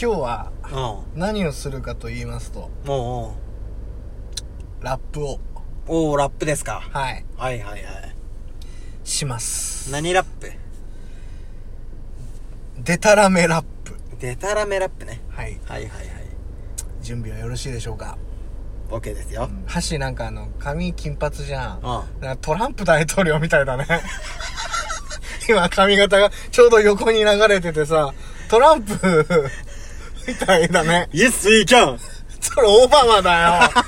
今日はうん。何をするかと言いますと、もラップを、う、おおラップですか。はい、はいはいはい。します。何ラップ？デタラメラップ。デタラメラップね。はい。はいはいはい。準備はよろしいでしょうか？OK ですよ。箸なんかあの、髪金髪じゃん。うん。トランプ大統領みたいだね。今髪型がちょうど横に流れててさ、トランプみたいだね。Yes, we can! それオバマだよ。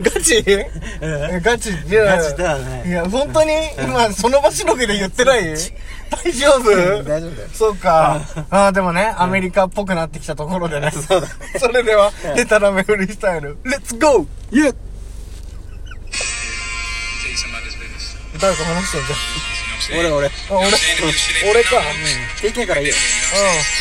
ガチ？え？ガチ？いやガチだよねいや、本当に今その場しのぎで言ってない？大丈夫？大丈夫だよそうか。ああ、でもね、アメリカっぽくなってきたところでね。そうだねそれでは、デタラメフリースタイル、レッツゴー about this business. 誰か話してんじ。ゃん。あ、俺、You know what I'm saying? If your shit ain't 俺か。らいいよ。shit must.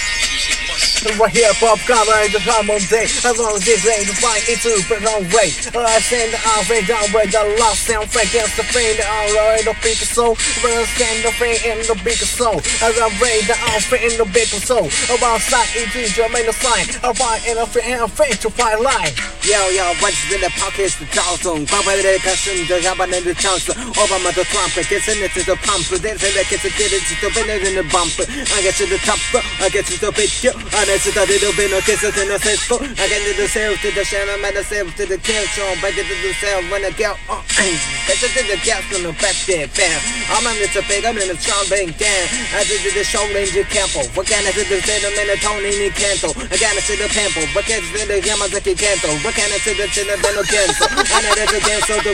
Right here, pop cover in the of day. As long as this ain't the fight, it's a bit way. I send the outfit down with the lost sound fake against the pain, the alright, the big soul. But I stand the pain in the big soul. As I raid the outfit in the big soul. About it's easier, make a sign. I fight in a fit and fit to fight line. Yo yo, what's in the pockets? The Johnson, Papa de Cassin, the Japan and the chance. Obama the Trump, kissing it to the pump. Say that kiss kid, it's the winner in the bump. I get to the top, I get to the picture. And it's a little bit of kisses in the cisco. I get to the self to the channel, man, the self to the show. Back to the self when I get on. Get to the gas on the back there, bam. I'm on the big, I'm in the strong bank down. I did the show ranger campo. What can I do the sentiment of Tony in Canto? I got to the temple. What can I do the Yamazaki Canto? What can I can do the Cinnabon Canto? I know there's a cancel to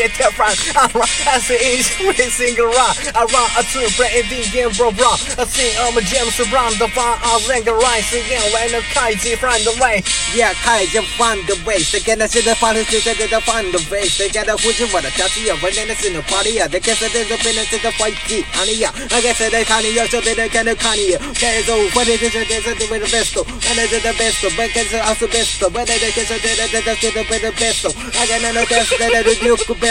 get that rock. I rock, I say each every single rock. I rock, I trip, play the game, bro, bro. I sing all my gems around the far, I sing the rise again when the kaiji find the way. Yeah, kaiji find the way. They get us in the party, they get the find the way. They get a fuji, what a they a venenous in the party. They get the finish in the fight, see, and yeah, I guess they can't hear, so they can't can't hear. There's a what it is, there's a the best, and it's the best, but it's also best, but they can't say that they're the best. I can't know that's that the Duke. ファインドアフリカ東山動物園からフェイン1のアフリカペリカンオーバーインドフェリナアゲンドペリカナンペリカオーバーエッジ in the from カイジからファインド IZ からファインドマイシーグラファンディシー the red and the 5Z アウェイフィーベルキンキンに冷えてやがるファインドファインドビエテフランアラアスインevery single run. I run a two play the game bro bro. I sing I'm a James Brown the fun I sing a rise again when the kaiji from the way. Yeah, Kai just find the way. They get us in the party, they get the find the way. They get a Fuji what a touchy of when it's in the party. They get the business in the fight. Honey, yeah, I guess they can't hear so they can canny. Okay, so what it is, they say the best. And it's the best, but it's also best. But they get the the best. I get no test that they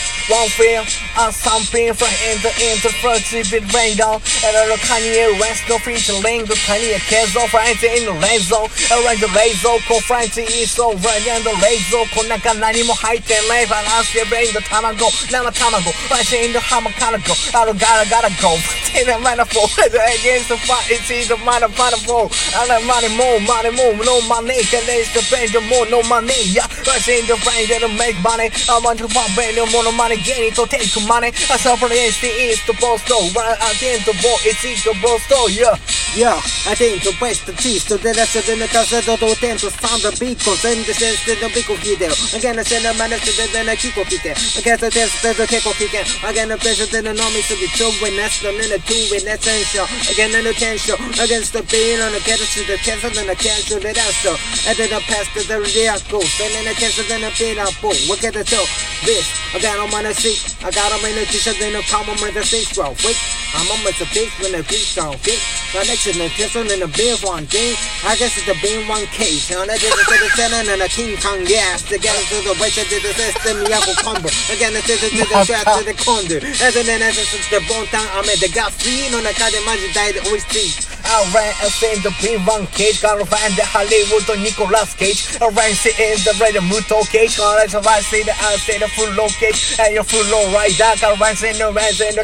One feel on something from in the in the first bit rain down. And the Kanye West no featuring the Kanye Kezo Friday in the laser. Around the laser, co Friday is over. And the laser, こん中何も入ってない。バランスでブレインの卵、生卵。I say in the hammer kind of go. I don't gotta gotta go. Take the metaphor. Against the fight, it's either money, money, more. I like money, more, money, more. No money, can they the bank, more, no money. Yeah, I say in the brain, they don't make money. I want to pump in the more money, gain it to take money. I suffer against the the though. Right against the ball, the boss. Yeah. Yeah, I think the best cheese to the rest of the cassette to tend to sound the big send the sense to the big video. Again, I send a man to the then a kiko kite. I guess the test to the kiko kike. Again, the pressure to the nomi to be true when that's the two in essential. Again, an attention against the pain on the catch to the cancer and the cancer the rest. And then the past to the reactors. And then the cancer then the pain up. Look at the show. This, I got on my I got on my t-shirt in the common with the row. Wait, I'm on my face when don't fit. My next in the pistol in the beer one thing. I guess it's a being one case. And I it to the center and the King Kong gas. Together to the way to the system, Yako Combo. Again, scissors to the trap to the condor. As an as it's the bone town, I'm at the gas free. No, the kind of magic died always see. I ran and seen the B1 cage Gotta find the Hollywood Nicolas Cage I ran see in the red Muto cage Gotta survive see the I see the full low cage And your full low rider Gotta run see the ran see the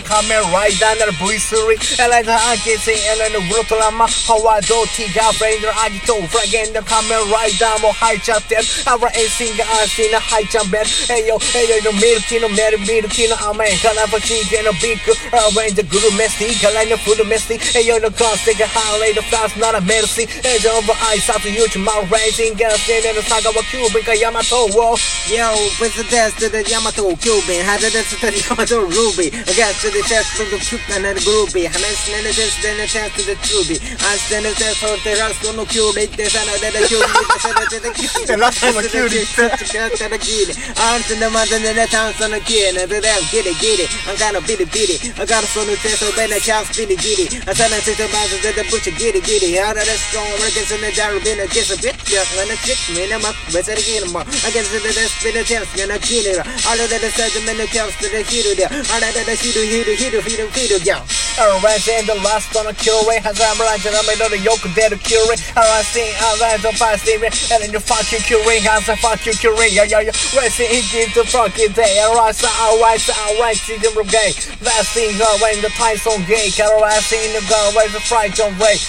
Kamen Rider And the V3 And like the Anki see and then the Ultraman Howard T がフレンドのアギトフラゲンのカメライダーも入っちゃってるあらエンシンが安心な入っちゃうべるえいよえいよのミルキーのメルミルキーの甘いからファシーゲのビッグアレンジグルメスティからのフルメスティえいよのコンステがハーレーのフランスならメルシーえいよの挨拶ユーチュマウレイジンゲラステネの佐川キュービンかヤマトを Yo, with the test to the Yamato Cuban, had the test to the Yamato Ruby, against to the test of the Cuban and the Groovy, and I stand the test then the test to the Truby, I stand the test for the rest of the Curie, the son of the Curie, the son of the Curie, The last one of Curie. the Curie, Arms in the mountain and the towns on the kid, and the damn giddy giddy, I'm gonna bitty bitty, I got a son of test of oh, Ben, a child's bitty giddy, I send a test of Bowser to the butcher giddy giddy, out of the strong Americans in the Jarrah, been a kiss a bit, just when a chick, me, I'm up, but I get him up, I guess the best bit of chance, and I kill it, of the sentiment comes to the hero there, all of the hero, hero, hero, hero, hero, yeah. Alright, and the last on the Curie has a branch and I made the yoke there to Curie. Alright, see, alright, the fast Curie, and then the fuck you Curie has a fuck you Curie. Yeah, yeah, yeah. The Iggy the fucking day? Alright, so alright, so alright, see the gay. Last thing, alright, the Tyson gay. Alright, see in the girl, where's the fright on way.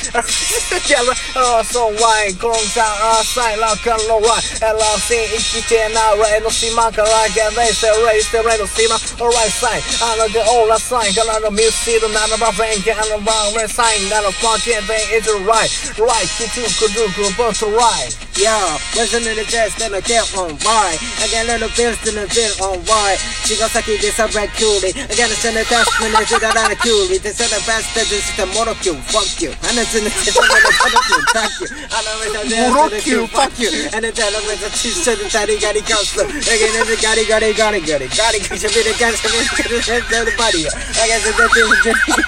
Yeah, oh, so why? Grongs out, outside, like a low right. And I'll see Iggy there now, right, no see my like and they say, raise the red, see my alright side. I know the old sign, got on the music, not about friend, get on the wrong red sign, not a fucking thing, it's right. Right, you two could do good, but to right. Yo, listen to the test and I get on why. I got a little fist in the bit on why. She got Saki this a red cutie. I gotta send a test when I did that on a cutie. They said the best that this is the motor cue. Fuck you. And it's in the test and the motor cue. Thank you. I know it's a Fuck you. And it's a little bit of t-shirt and taddy gary costume. Again, it's a gary gary gary gary. Gary gary gary gary gary gary body. I guess it's the gary. I guess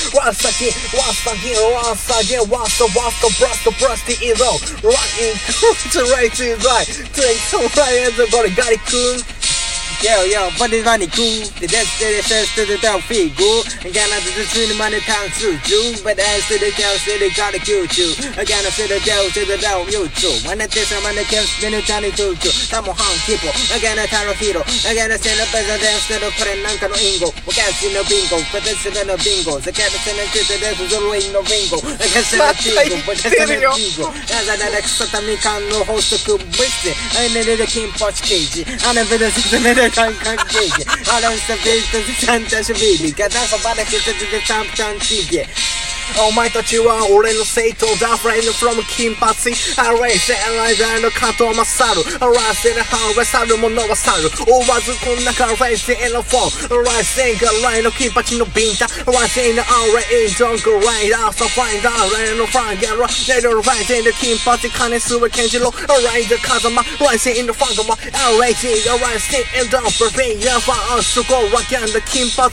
Once again, once again, once again, once the, once the, brush the, brush the hero. Rocking, to right, to right, take some right, and the body, got it cool. Yo, yo, but it's. The death to the first to the down feet go. And got the money town to do. But the cow, say got a cute. I got to the down to the down, you too. When I tell some money comes, then it's tiny too. Some on people. I got a taro hero. I got to send up as a dance to the friend Nanka Ingo. We can't see no bingo, but that's in a bingo. The cat is in a tip, there's a ring no bingo. I can send a bingo, but that's in a bingo. As I like Satami can no host a good business. I needed a king poch cage. I never did a kan kan gege Alla ska vita till Santa Chavili Kan dansa bara kita till det samt kan tige お前たちは俺の生徒だ Friend from 金髪 Array セライザーの加藤勝る Array セラハー去る者は去る追わずこんなから Array セラフォー Array センガライの金髪のビンタ Array セラ Array ドンクライダーサファインダーレイのファンギャラレイのファイテンで金髪金すべケンジロ Array で風間 Array セイのファンガマ Array セイ Array セイ and down for me やファンすごいわけんで金髪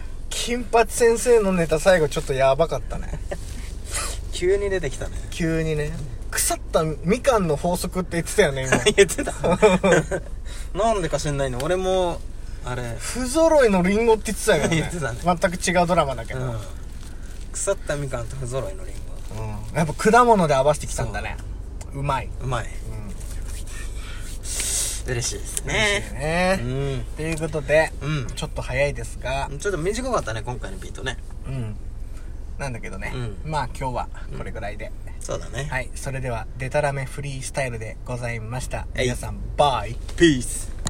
金髪先生のネタ最後ちょっとやばかったね。急に出てきたね急にね。腐ったみかんの法則って言ってたよね、今。言ってた なんでか知んないの？俺もあれ不揃いのリンゴって言ってたよね。言ってたね全く違うドラマだけど。うん腐ったみかんと不揃いのリンうんやっぱ果物で合わせてきたんだね。うまい。ゴうまい嬉しいですね。ね。ね。ということで、うん。ちょっと早いですが、うん。ちょっと短かったね今回のビートね。うん。なんだけどね、うまあ今日はこれぐらいで、そうだね。はい。それではデタラメフリースタイルでございました。はい。皆さんバイ。ピース